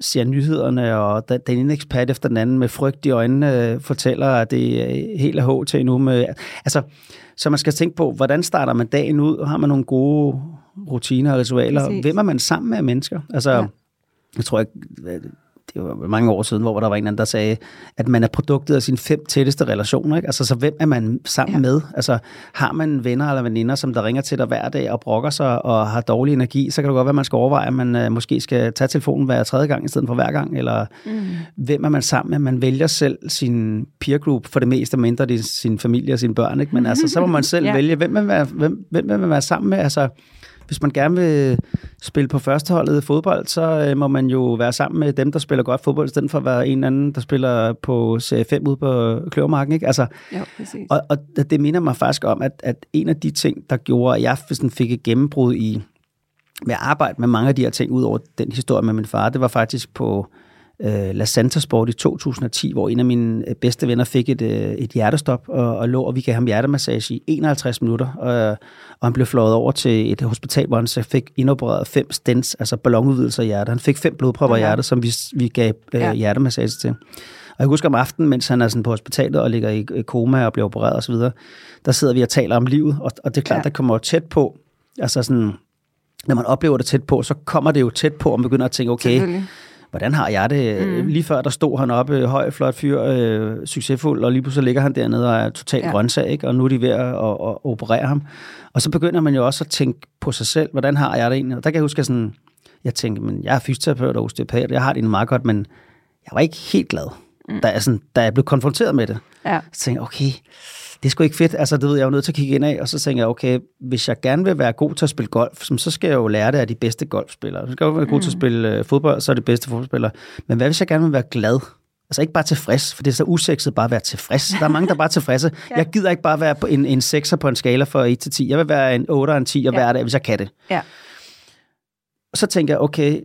ser nyhederne, og den ene ekspert efter den anden med frygt i øjnene fortæller, at det er helt af til nu. Med, altså, så man skal tænke på, hvordan starter man dagen ud? Har man nogle gode rutiner og ritualer? Præcis. Hvem er man sammen med mennesker? Altså, ja. jeg tror ikke, det var mange år siden, hvor der var en anden, der sagde, at man er produktet af sine fem tætteste relationer. Ikke? Altså, så hvem er man sammen ja. med? Altså, har man venner eller veninder, som der ringer til dig hver dag og brokker sig og har dårlig energi, så kan det godt være, at man skal overveje, at man uh, måske skal tage telefonen hver tredje gang i stedet for hver gang. Eller mm. hvem er man sammen med? Man vælger selv sin peer group for det meste, mindre det er sin familie og sine børn. Ikke? Men altså, så må man selv ja. vælge, hvem man, hvem, hvem man vil være sammen med. Altså, hvis man gerne vil spille på førsteholdet i fodbold, så øh, må man jo være sammen med dem, der spiller godt fodbold, i stedet for at være en anden, der spiller på serie 5 ude på Kløvermarken. Ikke? Altså, jo, præcis. Og, og det minder mig faktisk om, at, at en af de ting, der gjorde, at jeg sådan fik et gennembrud i med at arbejde med mange af de her ting, ud over den historie med min far, det var faktisk på øh, La Santa Sport i 2010, hvor en af mine øh, bedste venner fik et, øh, et hjertestop og, og lå, og vi gav ham hjertemassage i 51 minutter, og, og han blev flået over til et hospital, hvor han så fik indopereret fem stents, altså ballonudvidelser i hjertet. Han fik fem blodpropper i hjertet, som vi, vi gav øh, ja. hjertemassage til. Og jeg husker om aftenen, mens han er sådan på hospitalet og ligger i koma og bliver opereret osv., der sidder vi og taler om livet, og, og det er klart, ja. der kommer tæt på, altså sådan, når man oplever det tæt på, så kommer det jo tæt på, og man begynder at tænke, okay, hvordan har jeg det? Mm. Lige før der stod han oppe, høj, flot fyr, øh, succesfuld, og lige pludselig ligger han dernede og er totalt ja. grøntsag, ikke? og nu er de ved at, at, at operere ham. Og så begynder man jo også at tænke på sig selv, hvordan har jeg det egentlig? Og der kan jeg huske, at sådan, jeg tænkte, men jeg er fysioterapeut og osteopat, jeg har det meget godt, men jeg var ikke helt glad. mm. der, er sådan, der er blevet konfronteret med det. Ja. Så tænkte jeg, okay, det er sgu ikke fedt. Altså, det ved jeg, jeg er jo nødt til at kigge ind af, og så tænker jeg, okay, hvis jeg gerne vil være god til at spille golf, så skal jeg jo lære det af de bedste golfspillere. Så skal jeg være god mm. til at spille øh, fodbold, så er det bedste fodboldspillere. Men hvad hvis jeg gerne vil være glad? Altså ikke bare tilfreds, for det er så usekset bare at være tilfreds. Der er mange, der er bare tilfredse. ja. Jeg gider ikke bare være på en, en 6'er på en skala fra 1 til 10. Jeg vil være en 8 og en 10 og ja. hver dag, hvis jeg kan det. Ja. Så tænker jeg, okay,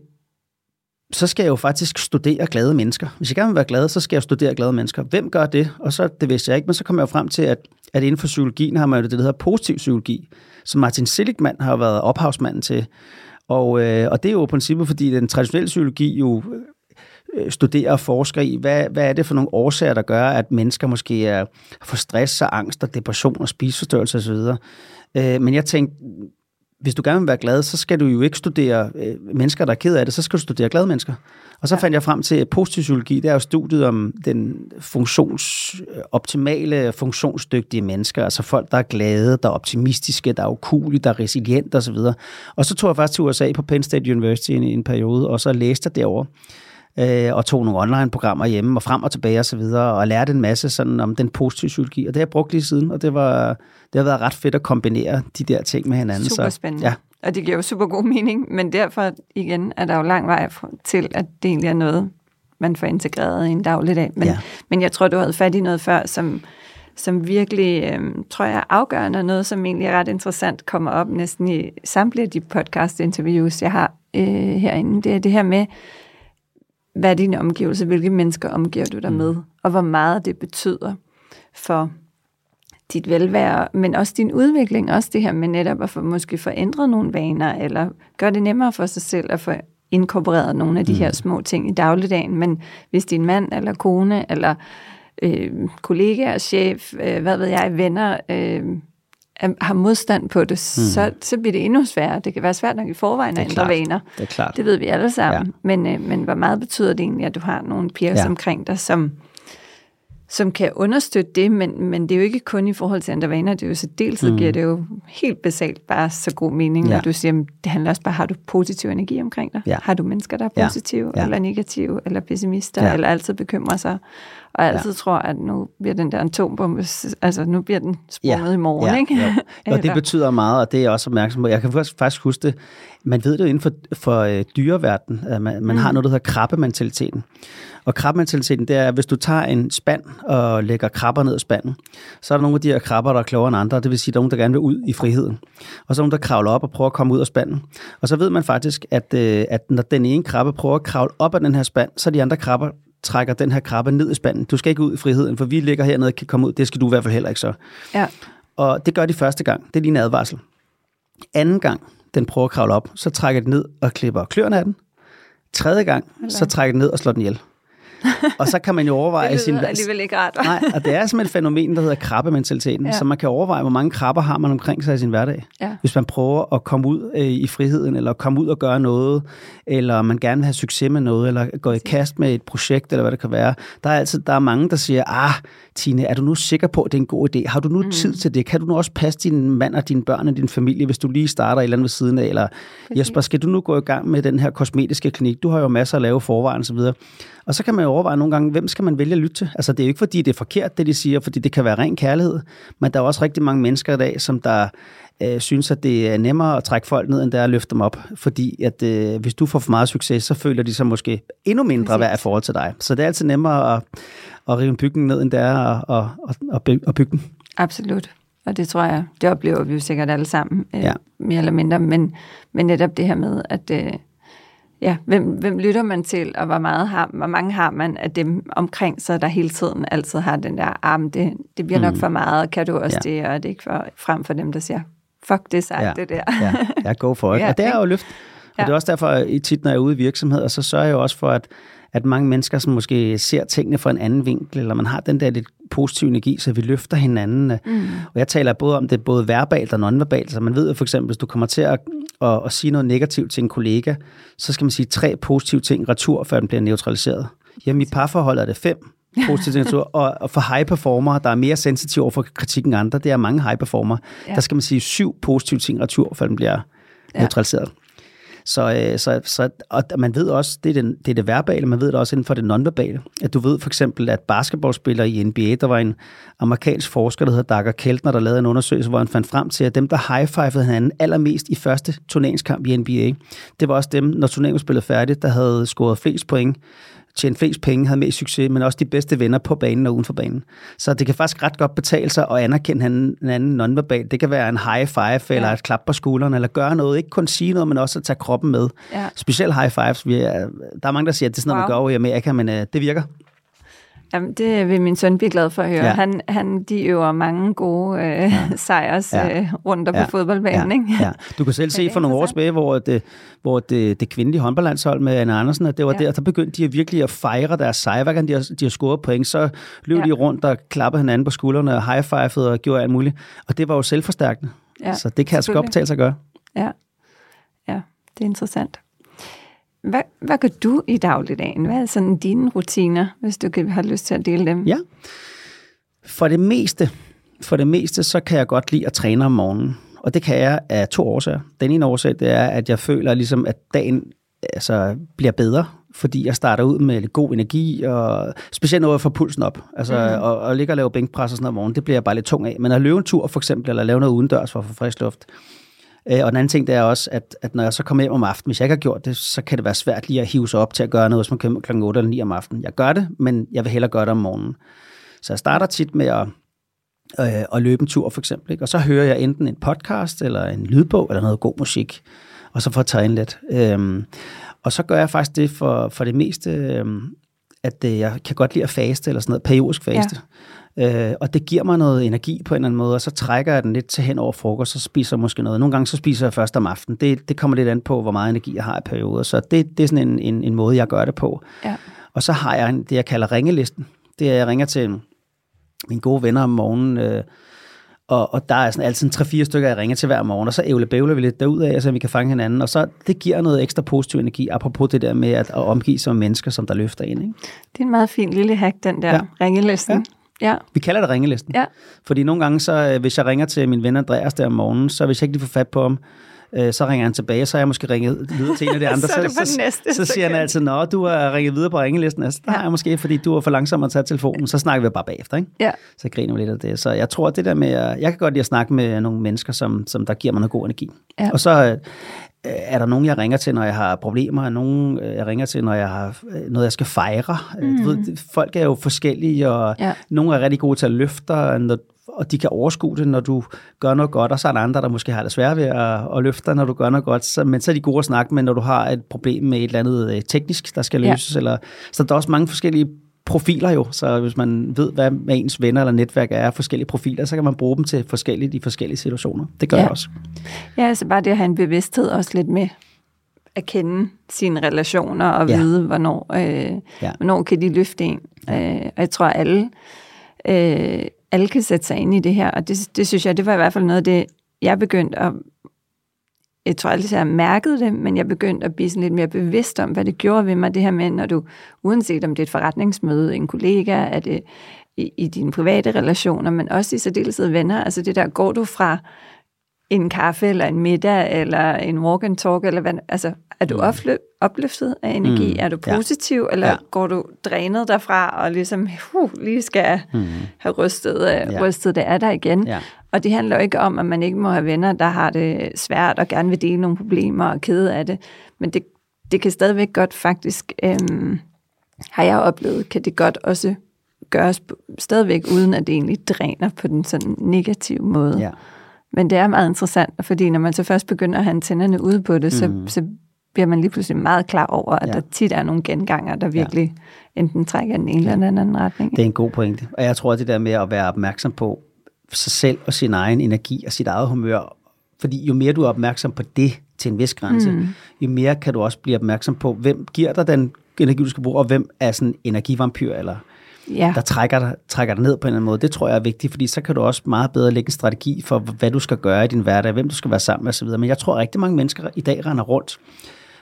så skal jeg jo faktisk studere glade mennesker. Hvis jeg gerne vil være glad, så skal jeg studere glade mennesker. Hvem gør det? Og så, det vidste jeg ikke, men så kommer jeg jo frem til, at, at inden for psykologien har man jo det, der hedder positiv psykologi, som Martin Seligman har været ophavsmanden til. Og, øh, og det er jo i princippet, fordi den traditionelle psykologi jo øh, studerer og forsker i, hvad, hvad er det for nogle årsager, der gør, at mennesker måske er, for stress og angst og depression og spiseforstørrelse osv. Øh, men jeg tænkte, hvis du gerne vil være glad, så skal du jo ikke studere øh, mennesker, der er ked af det, så skal du studere glade mennesker. Og så ja. fandt jeg frem til positiv psykologi, det er jo studiet om den funktions, optimale, funktionsdygtige mennesker, altså folk, der er glade, der er optimistiske, der er ukulige, der er resiliente osv. Og så tog jeg faktisk til USA på Penn State University i en, en periode, og så læste jeg derovre øh, og tog nogle online-programmer hjemme og frem og tilbage og så videre, og lærte en masse sådan om den positive psykologi, og det har jeg brugt lige siden, og det, var, det har været ret fedt at kombinere de der ting med hinanden. Super spændende. Så, ja. Og det giver jo super god mening, men derfor igen er der jo lang vej til, at det egentlig er noget, man får integreret i en dagligdag. Men, ja. men jeg tror, du havde fat i noget før, som, som virkelig, øh, tror jeg, er afgørende, og noget, som egentlig er ret interessant, kommer op næsten i samtlige af de podcast-interviews, jeg har øh, herinde. Det er det her med, hvad er dine omgivelser, hvilke mennesker omgiver du dig mm. med, og hvor meget det betyder for dit velvære, men også din udvikling, også det her med netop at få, måske forændre nogle vaner, eller gøre det nemmere for sig selv at få inkorporeret nogle af de mm. her små ting i dagligdagen. Men hvis din mand eller kone eller øh, kollega, chef, øh, hvad ved jeg, venner, øh, har modstand på det, mm. så, så bliver det endnu sværere. Det kan være svært nok i forvejen at ændre vaner. Det er klart. Det ved vi alle sammen. Ja. Men, øh, men hvor meget betyder det egentlig, at du har nogle peers ja. omkring dig, som, som kan understøtte det, men, men det er jo ikke kun i forhold til andre vaner, det er jo så dels mm. giver det jo helt basalt bare så god mening, ja. når du siger, det handler også bare, har du positiv energi omkring dig? Ja. Har du mennesker, der er positive, ja. Ja. eller negative, eller pessimister, ja. eller altid bekymrer sig? og altid ja. tror, at nu bliver den der atombombe, altså nu bliver den sprunget ja. i morgen, ja. ikke? Ja. Og det betyder meget, og det er jeg også opmærksom på. Jeg kan faktisk huske det, man ved det jo inden for, for dyreverden, at man, man mm. har noget, der hedder krabbementaliteten. Og krabbementaliteten, det er, at hvis du tager en spand og lægger krabber ned i spanden, så er der nogle af de her krabber, der er klogere end andre. Det vil sige, at der er nogen, der gerne vil ud i friheden. Og så er nogen, der kravler op og prøver at komme ud af spanden. Og så ved man faktisk, at, øh, at når den ene krabbe prøver at kravle op af den her spand, så er de andre krabber trækker den her krabbe ned i spanden. Du skal ikke ud i friheden, for vi ligger hernede og kan komme ud. Det skal du i hvert fald heller ikke så. Ja. Og det gør de første gang. Det er lige en advarsel. Anden gang, den prøver at kravle op, så trækker den ned og klipper kløerne af den. Tredje gang, så trækker den ned og slår den ihjel og så kan man jo overveje... det lyder sin, alligevel ikke rart. nej, og det er simpelthen et fænomen, der hedder krabbementaliteten, ja. så man kan overveje, hvor mange krabber har man omkring sig i sin hverdag. Ja. Hvis man prøver at komme ud øh, i friheden, eller komme ud og gøre noget, eller man gerne vil have succes med noget, eller gå i kast med et projekt, eller hvad det kan være. Der er altid der er mange, der siger, ah, Tine, er du nu sikker på, at det er en god idé? Har du nu mm. tid til det? Kan du nu også passe din mand og dine børn og din familie, hvis du lige starter et eller andet ved siden af? Eller. Jesper, skal du nu gå i gang med den her kosmetiske klinik? Du har jo masser at lave forvejen osv. Og så kan man jo overveje nogle gange, hvem skal man vælge at lytte til? Altså det er jo ikke fordi, det er forkert, det de siger, fordi det kan være ren kærlighed, men der er også rigtig mange mennesker i dag, som der øh, synes, at det er nemmere at trække folk ned, end det er at løfte dem op. Fordi at øh, hvis du får for meget succes, så føler de sig måske endnu mindre værd i forhold til dig. Så det er altid nemmere at, at rive en bygning ned, end det er at, at, at, bygge, at bygge den. Absolut. Og det tror jeg, det oplever vi jo sikkert alle sammen, øh, ja. mere eller mindre. Men, men netop det her med, at... Øh, ja, hvem, hvem lytter man til, og hvor, meget har, hvor mange har man af dem omkring sig, der hele tiden altid har den der arm, ah, det, det bliver nok mm. for meget, kan du også ja. det, og det er ikke for, frem for dem, der siger, fuck det sagt, ja. det der. ja, jeg go for it. ja, og det er jo løft. Og ja. det er også derfor, at tit, når jeg er ude i virksomheder, så sørger jeg også for, at, at mange mennesker, som måske ser tingene fra en anden vinkel, eller man har den der lidt positive energi, så vi løfter hinanden. Mm. Og jeg taler både om det både verbalt og nonverbalt, så man ved jo for eksempel, hvis du kommer til at, at, at sige noget negativt til en kollega, så skal man sige tre positive ting retur, før den bliver neutraliseret. Hjemme i parforholdet er det fem positive ting og, og for high performer, der er mere sensitive over for kritik end andre, det er mange high performer, ja. der skal man sige syv positive ting retur, før den bliver ja. neutraliseret. Så, øh, så, så og man ved også, det er, det, det er det verbale, man ved det også inden for det nonverbale. At du ved for eksempel, at basketballspillere i NBA, der var en amerikansk forsker, der hedder Dager Keltner, der lavede en undersøgelse, hvor han fandt frem til, at dem, der high-fivede hinanden allermest i første turneringskamp i NBA, det var også dem, når turneringen var færdigt, der havde scoret flest point tjent flest penge, havde mest succes, men også de bedste venner på banen og uden for banen. Så det kan faktisk ret godt betale sig at anerkende en anden nonverbal. Det kan være en high five, eller ja. et klap på skulderen, eller gøre noget. Ikke kun sige noget, men også at tage kroppen med. Ja. Specielt high fives. Vi er, der er mange, der siger, at det er sådan noget, wow. man gør i Amerika, men uh, det virker. Jamen, det vil min søn blive glad for at høre. Ja. Han, han, de øver mange gode øh, ja. sejrs ja. øh, rundt ja. på fodboldbanen. Ja. Ikke? Ja. Du kan selv se for nogle år tilbage, hvor, det, hvor det, det kvindelige håndboldlandshold med Anna Andersen, at det var ja. der, der begyndte de virkelig at fejre deres sejr. Hver gang de har, de har scoret point, så løb ja. de rundt og klappede hinanden på skuldrene og high-fivede og gjorde alt muligt. Og det var jo selvforstærkende. Ja, så det kan altså godt betale sig at gøre. Ja. ja, det er interessant. Hvad, hvad gør du i dagligdagen? Hvad er sådan dine rutiner, hvis du kan have lyst til at dele dem? Ja. For det meste, for det meste, så kan jeg godt lide at træne om morgenen. Og det kan jeg af to årsager. Den ene årsag, det er, at jeg føler ligesom, at dagen altså, bliver bedre, fordi jeg starter ud med lidt god energi, og specielt noget at få pulsen op. Altså, mm-hmm. og, og ligge og lave bænkpres og sådan noget om morgenen, det bliver jeg bare lidt tung af. Men at løbe en tur for eksempel, eller lave noget udendørs for at få frisk luft, Øh, og den anden ting, det er også, at, at når jeg så kommer hjem om aftenen, hvis jeg ikke har gjort det, så kan det være svært lige at hive sig op til at gøre noget, hvis man kører kl. 8 eller 9 om aftenen. Jeg gør det, men jeg vil hellere gøre det om morgenen. Så jeg starter tit med at, øh, at løbe en tur, for eksempel. Ikke? Og så hører jeg enten en podcast, eller en lydbog, eller noget god musik, og så får jeg tegnet lidt. Øhm, og så gør jeg faktisk det for, for det meste, øhm, at øh, jeg kan godt lide at faste, eller sådan noget, periodisk faste. Ja. Øh, og det giver mig noget energi på en eller anden måde, og så trækker jeg den lidt til hen over frokost, så spiser jeg måske noget. Nogle gange så spiser jeg først om aftenen. Det, det kommer lidt an på, hvor meget energi jeg har i perioder. Så det, det er sådan en, en, en måde, jeg gør det på. Ja. Og så har jeg en, det, jeg kalder ringelisten. Det er, jeg ringer til mine gode venner om morgenen, øh, og, og der er sådan altid tre-fire stykker, jeg ringer til hver morgen, og så ævle bævler vi lidt derudad, så vi kan fange hinanden. Og så det giver noget ekstra positiv energi, apropos det der med at, at omgive sig med mennesker, som der løfter ind. Ikke? Det er en meget fin lille hack, den der ja. ringelisten. Ja. Ja. Vi kalder det ringelisten. Ja. Fordi nogle gange, så, øh, hvis jeg ringer til min ven Andreas der om morgenen, så hvis jeg ikke lige får fat på ham, øh, så ringer han tilbage, så har jeg måske ringet videre til en af de andre. så, så, så, næste, så, så siger han altid, nå, du har ringet videre på ringelisten. Altså, der ja. har jeg måske, fordi du er for langsom at tage telefonen, så snakker vi bare bagefter. Ikke? Ja. Så griner vi lidt af det. Så jeg tror, det der med, jeg kan godt lide at snakke med nogle mennesker, som, som der giver mig noget god energi. Ja. Og så Øh, er der nogen, jeg ringer til, når jeg har problemer? Er nogen, øh, jeg ringer til, når jeg har øh, noget, jeg skal fejre? Mm. Du ved, folk er jo forskellige, og ja. nogle er rigtig gode til at løfte, og de kan overskue det, når du gør noget godt, og så er der andre, der måske har det svært ved at, at løfte når du gør noget godt. Så, men så er de gode at snakke med, når du har et problem med et eller andet teknisk, der skal løses. Ja. Eller, så der er også mange forskellige profiler jo, så hvis man ved, hvad ens venner eller netværk er forskellige profiler, så kan man bruge dem til forskellige i forskellige situationer. Det gør ja. jeg også. Ja, altså bare det at have en bevidsthed også lidt med at kende sine relationer og ja. vide, hvornår, øh, ja. hvornår kan de løfte en. Ja. Øh, og jeg tror, alle, øh, alle kan sætte sig ind i det her, og det, det synes jeg, det var i hvert fald noget af det, jeg begyndte at jeg tror aldrig, jeg mærkede mærket det, men jeg begyndte at blive sådan lidt mere bevidst om, hvad det gjorde ved mig, det her med, når du, uanset om det er et forretningsmøde, en kollega, er det i, i dine private relationer, men også i særdeleshed venner, altså det der, går du fra en kaffe, eller en middag, eller en walk and talk, eller hvad, altså, er du mm. opløftet af energi? Mm. Er du positiv, ja. eller ja. går du drænet derfra, og ligesom, uh, lige skal mm. have rystet, uh, ja. rystet det af dig igen? Ja. Og det handler jo ikke om, at man ikke må have venner, der har det svært og gerne vil dele nogle problemer og kede af det. Men det, det kan stadigvæk godt faktisk, øhm, har jeg oplevet, kan det godt også gøres stadigvæk, uden at det egentlig dræner på den sådan negative måde. Ja. Men det er meget interessant, fordi når man så først begynder at have antennerne ude på det, mm. så, så bliver man lige pludselig meget klar over, at ja. der tit er nogle genganger, der virkelig ja. enten trækker den ene ja. eller den anden retning. Det er en god pointe. Og jeg tror, at det der med at være opmærksom på, sig selv og sin egen energi og sit eget humør. Fordi jo mere du er opmærksom på det til en vis grænse, mm. jo mere kan du også blive opmærksom på, hvem giver dig den energi, du skal bruge, og hvem er sådan en energivampyr, eller ja. der trækker dig, trækker dig ned på en eller anden måde. Det tror jeg er vigtigt, fordi så kan du også meget bedre lægge en strategi for, hvad du skal gøre i din hverdag, hvem du skal være sammen med osv. Men jeg tror, at rigtig mange mennesker i dag render rundt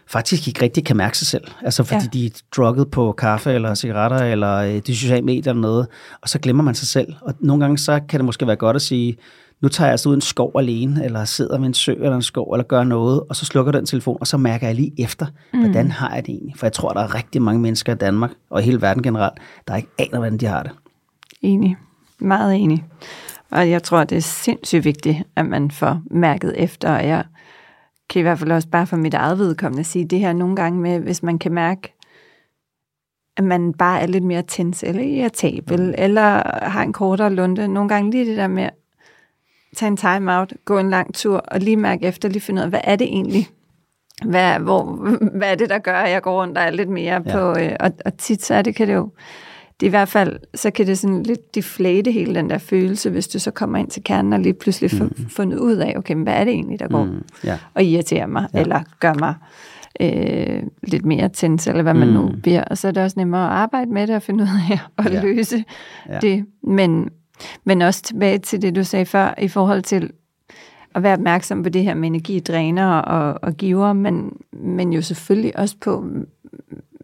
faktisk ikke rigtig kan mærke sig selv. Altså fordi ja. de er drukket på kaffe eller cigaretter eller øh, de sociale medier eller noget, og så glemmer man sig selv. Og nogle gange så kan det måske være godt at sige, nu tager jeg altså ud en skov alene, eller sidder ved en sø eller en skov, eller gør noget, og så slukker den telefon, og så mærker jeg lige efter, mm. hvordan har jeg det egentlig? For jeg tror, der er rigtig mange mennesker i Danmark, og i hele verden generelt, der ikke aner, hvordan de har det. Enig. Meget enig. Og jeg tror, det er sindssygt vigtigt, at man får mærket efter, og jeg kan i hvert fald også bare for mit eget vedkommende sige det her nogle gange med, hvis man kan mærke, at man bare er lidt mere tens eller irritabel, mm. eller har en kortere lunde. Nogle gange lige det der med tage en time out, gå en lang tur, og lige mærke efter, lige finde ud af, hvad er det egentlig? Hvad, hvor, hvad er det, der gør, at jeg går rundt og er lidt mere ja. på... Øh, og, og tit så er det, kan det jo... Det er i hvert fald, så kan det sådan lidt deflate hele den der følelse, hvis du så kommer ind til kernen og lige pludselig får mm. fundet ud af, okay, men hvad er det egentlig, der går mm. yeah. og irriterer mig, ja. eller gør mig øh, lidt mere tændt, eller hvad man mm. nu bliver. Og så er det også nemmere at arbejde med det og finde ud af at ja. løse ja. det. Men, men også tilbage til det, du sagde før, i forhold til at være opmærksom på det her med energidræner og, og giver, men, men jo selvfølgelig også på,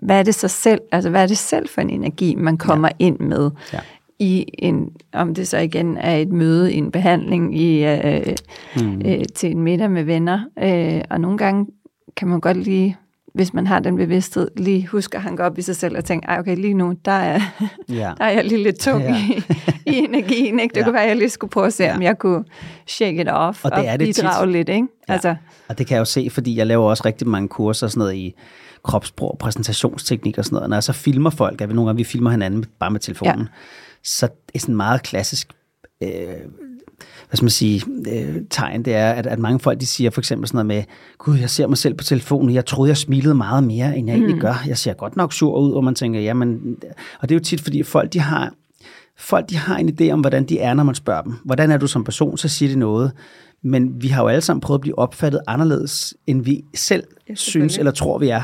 hvad er det så selv, altså hvad er det selv for en energi, man kommer ja. ind med ja. i en, om det så igen er et møde, en behandling, i, øh, mm. øh, til en middag med venner. Øh, og nogle gange kan man godt lige, hvis man har den bevidsthed, lige huske at hanke op i sig selv og tænke, okay, lige nu, der er, ja. der er jeg lige lidt tung ja. i, i energien. Ikke? Det ja. kunne være, at jeg lige skulle prøve at se, ja. om jeg kunne shake it off og, det er og det bidrage tit. lidt. Ikke? Ja. Altså. Og det kan jeg jo se, fordi jeg laver også rigtig mange kurser sådan noget i kropssprog, præsentationsteknik og sådan noget. Og når jeg så filmer folk, at vi nogle gange vi filmer hinanden bare med telefonen, ja. så det er sådan meget klassisk øh, hvad skal man sige, øh, tegn, det er, at, at mange folk, de siger for eksempel sådan noget med, gud, jeg ser mig selv på telefonen, jeg troede, jeg smilede meget mere, end jeg mm. egentlig gør. Jeg ser godt nok sur ud, og man tænker, jamen, og det er jo tit, fordi folk, de har, folk, de har en idé om, hvordan de er, når man spørger dem. Hvordan er du som person, så siger de noget. Men vi har jo alle sammen prøvet at blive opfattet anderledes, end vi selv synes eller tror, vi er.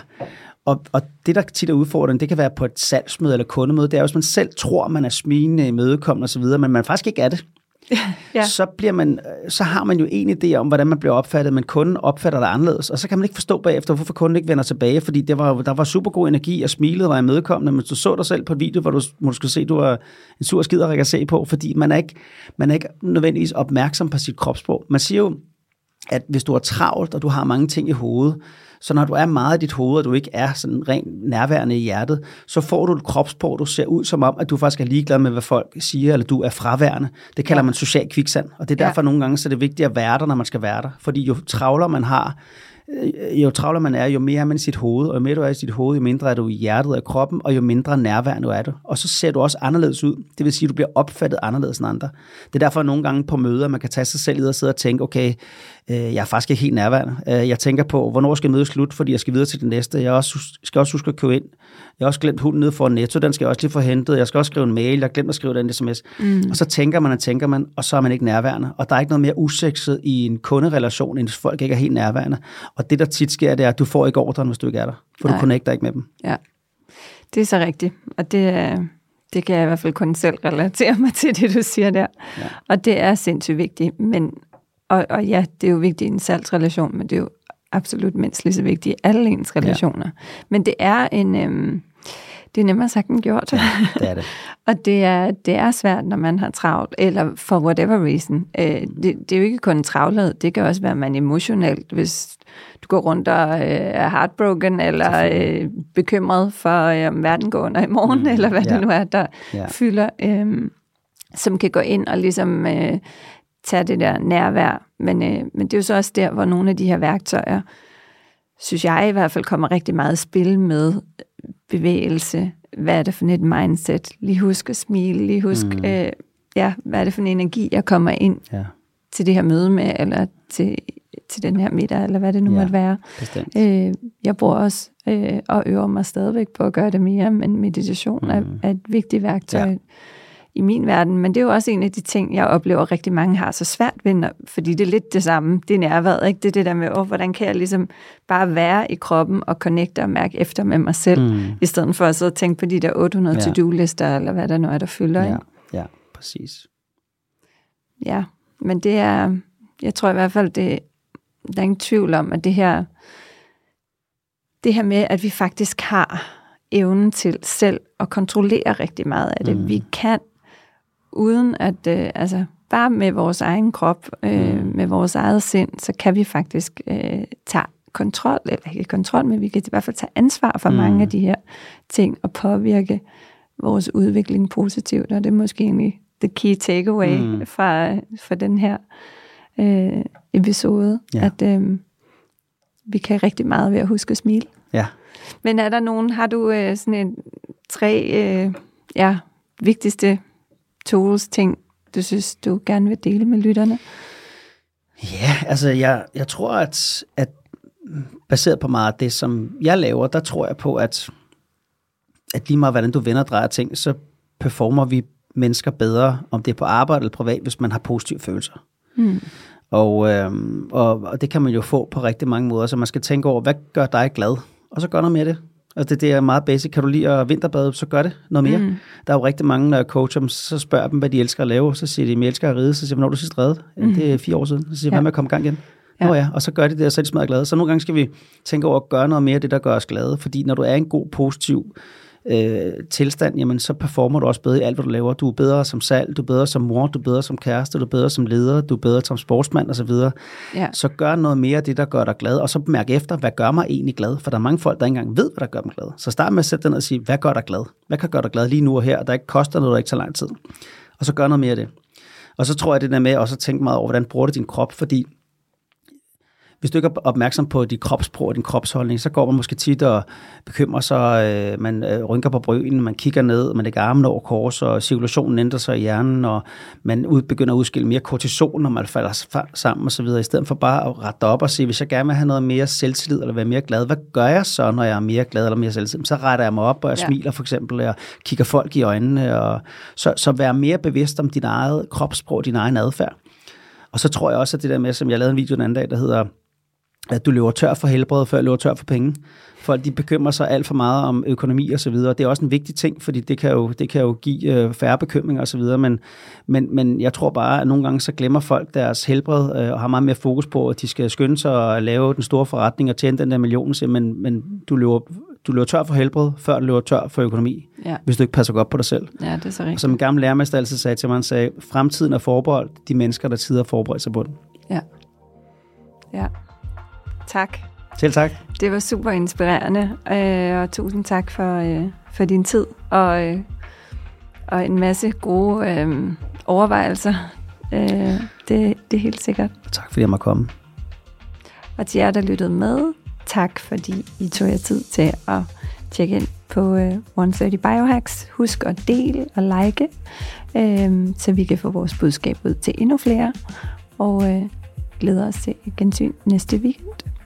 Og, og det, der tit er udfordringen, det kan være på et salgsmøde eller kundemøde, det er, hvis man selv tror, man er smigende, imødekommende osv., men man faktisk ikke er det. ja. så, bliver man, så har man jo en idé om, hvordan man bliver opfattet, men kunden opfatter det anderledes, og så kan man ikke forstå bagefter, hvorfor kunden ikke vender tilbage, fordi det var, der var super god energi, og smilet var imødekommende, men du så dig selv på et video, hvor du måske se, du var en sur skider at se på, fordi man er, ikke, man er ikke nødvendigvis opmærksom på sit kropssprog. Man siger jo, at hvis du er travlt, og du har mange ting i hovedet, så når du er meget i dit hoved, og du ikke er sådan rent nærværende i hjertet, så får du et kropsprog, du ser ud som om, at du faktisk er ligeglad med, hvad folk siger, eller du er fraværende. Det kalder ja. man social kviksand, og det er derfor ja. nogle gange, så er det vigtigt at være der, når man skal være der. Fordi jo travler man har, Øh, jo travlere man er, jo mere er man i sit hoved, og jo mere du er i sit hoved, jo mindre er du i hjertet af kroppen, og jo mindre nærværende er du. Og så ser du også anderledes ud. Det vil sige, at du bliver opfattet anderledes end andre. Det er derfor at nogle gange på møder, man kan tage sig selv i og sidde og tænke, okay, jeg er faktisk ikke helt nærværende. Øh, jeg tænker på, hvornår skal mødet slut, fordi jeg skal videre til det næste. Jeg også, skal også huske at købe ind. Jeg har også glemt hunden ned for netto, den skal jeg også lige få hentet. Jeg skal også skrive en mail, jeg har glemt at skrive den sms. Mm. Og så tænker man og tænker man, og så er man ikke nærværende. Og der er ikke noget mere usekset i en kunderelation, end hvis folk ikke er helt nærværende. Og det, der tit sker, det er, at du får ikke ordren, hvis du ikke er der. For Nej. du connecter ikke med dem. Ja, det er så rigtigt. Og det, det kan jeg i hvert fald kun selv relatere mig til, det du siger der. Ja. Og det er sindssygt vigtigt. Men, og, og ja, det er jo vigtigt i en salgsrelation, men det er jo absolut mindst lige så vigtigt i alle ens relationer. Ja. Men det er en... Øhm, det er nemmere sagt end gjort. Ja, det er det. og det er, det er svært, når man har travlt, eller for whatever reason. Øh, det, det er jo ikke kun travlhed, det kan også være, at man emotionelt, hvis du går rundt og øh, er heartbroken, eller øh, bekymret for, øh, om verden går under i morgen, mm, eller hvad ja. det nu er, der ja. fylder, øh, som kan gå ind og ligesom øh, tage det der nærvær. Men, øh, men det er jo så også der, hvor nogle af de her værktøjer, synes jeg i hvert fald, kommer rigtig meget i spil med bevægelse. Hvad er det for et mindset? Lige husk at smile, lige husk, mm. øh, ja, hvad er det for en energi, jeg kommer ind ja. til det her møde med, eller til, til den her middag, eller hvad det nu ja, måtte være. Øh, jeg bruger også øh, og øver mig stadigvæk på at gøre det mere, men meditation mm. er, er et vigtigt værktøj. Ja i min verden, men det er jo også en af de ting, jeg oplever, rigtig mange har så svært ved, fordi det er lidt det samme, det er nærværet, ikke? Det er det der med, oh, hvordan kan jeg ligesom bare være i kroppen og connecte og mærke efter med mig selv, mm. i stedet for at sidde og tænke på de der 800 ja. to-do-lister, eller hvad der nu er, der fylder. Ja, ja præcis. Ja, men det er, jeg tror i hvert fald, det, der er ingen tvivl om, at det her, det her med, at vi faktisk har evnen til selv at kontrollere rigtig meget af det. Mm. Vi kan uden at, øh, altså, bare med vores egen krop, øh, med vores eget sind, så kan vi faktisk øh, tage kontrol, eller ikke kontrol, men vi kan i hvert fald tage ansvar for mm. mange af de her ting og påvirke vores udvikling positivt, og det er måske egentlig the key takeaway mm. fra, fra den her øh, episode, ja. at øh, vi kan rigtig meget ved at huske at smile. Ja. Men er der nogen, har du øh, sådan en tre øh, ja, vigtigste tools, ting, du synes, du gerne vil dele med lytterne? Ja, altså jeg, jeg tror, at, at baseret på meget af det, som jeg laver, der tror jeg på, at, at lige meget hvordan du vender og drejer ting, så performer vi mennesker bedre, om det er på arbejde eller privat, hvis man har positive følelser. Mm. Og, øhm, og, og det kan man jo få på rigtig mange måder, så man skal tænke over, hvad gør dig glad? Og så gør noget med det. Og det, det er meget basic. Kan du lide at vinterbade, så gør det noget mere. Mm. Der er jo rigtig mange, når jeg coacher dem, så spørger dem, hvad de elsker at lave. Så siger de, at elsker at ride. Så siger jeg, hvornår du sidst reddet? Mm. det er fire år siden. Så siger jeg, ja. hvad med at komme i gang igen? Ja. Nå ja, og så gør de det, og så er de smadret glade. Så nogle gange skal vi tænke over at gøre noget mere af det, der gør os glade. Fordi når du er en god, positiv øh, tilstand, jamen så performer du også bedre i alt, hvad du laver. Du er bedre som salg, du er bedre som mor, du er bedre som kæreste, du er bedre som leder, du er bedre som sportsmand osv. Ja. Så gør noget mere af det, der gør dig glad, og så mærk efter, hvad gør mig egentlig glad? For der er mange folk, der ikke engang ved, hvad der gør dem glad. Så start med at sætte den og sige, hvad gør dig glad? Hvad kan gøre dig glad lige nu og her, der ikke koster noget, der ikke tager lang tid? Og så gør noget mere af det. Og så tror jeg det der med også at tænke meget over, hvordan bruger du din krop, fordi hvis du ikke er opmærksom på dit kropsprog og din kropsholdning, så går man måske tit og bekymrer sig, øh, man øh, rynker på bryen, man kigger ned, man lægger armen over kors, og cirkulationen ændrer sig i hjernen, og man ud, begynder at udskille mere kortison, når man falder sammen og så videre, i stedet for bare at rette op og sige, hvis jeg gerne vil have noget mere selvtillid, eller være mere glad, hvad gør jeg så, når jeg er mere glad eller mere selvtillid? Så retter jeg mig op, og jeg ja. smiler for eksempel, og kigger folk i øjnene, og så, så vær mere bevidst om din eget kropsprog, din egen adfærd. Og så tror jeg også, at det der med, som jeg lavede en video den anden dag, der hedder at du løber tør for helbred, før du løber tør for penge. Folk de bekymrer sig alt for meget om økonomi og så videre. Det er også en vigtig ting, fordi det kan jo, det kan jo give øh, færre bekymringer og så videre. Men, men, men jeg tror bare, at nogle gange så glemmer folk deres helbred øh, og har meget mere fokus på, at de skal skynde sig og lave den store forretning og tjene den der million. Men, men du løber du løber tør for helbred, før du løber tør for økonomi, ja. hvis du ikke passer godt på dig selv. Ja, det er så rigtigt. Og som en gammel lærermester altid sagde til mig, han sagde, fremtiden er forbeholdt de mennesker, der tider forberedt sig på den. Ja. Ja. Tak. Selv tak. Det var super inspirerende, øh, og tusind tak for, øh, for din tid og, øh, og en masse gode øh, overvejelser. Øh, det, det er helt sikkert. Tak fordi jeg måtte komme. Og til jer, der lyttede med, tak fordi I tog jer tid til at tjekke ind på øh, 130 Biohacks. Husk at dele og like, øh, så vi kan få vores budskab ud til endnu flere. Og øh, glæder os til gensyn næste weekend.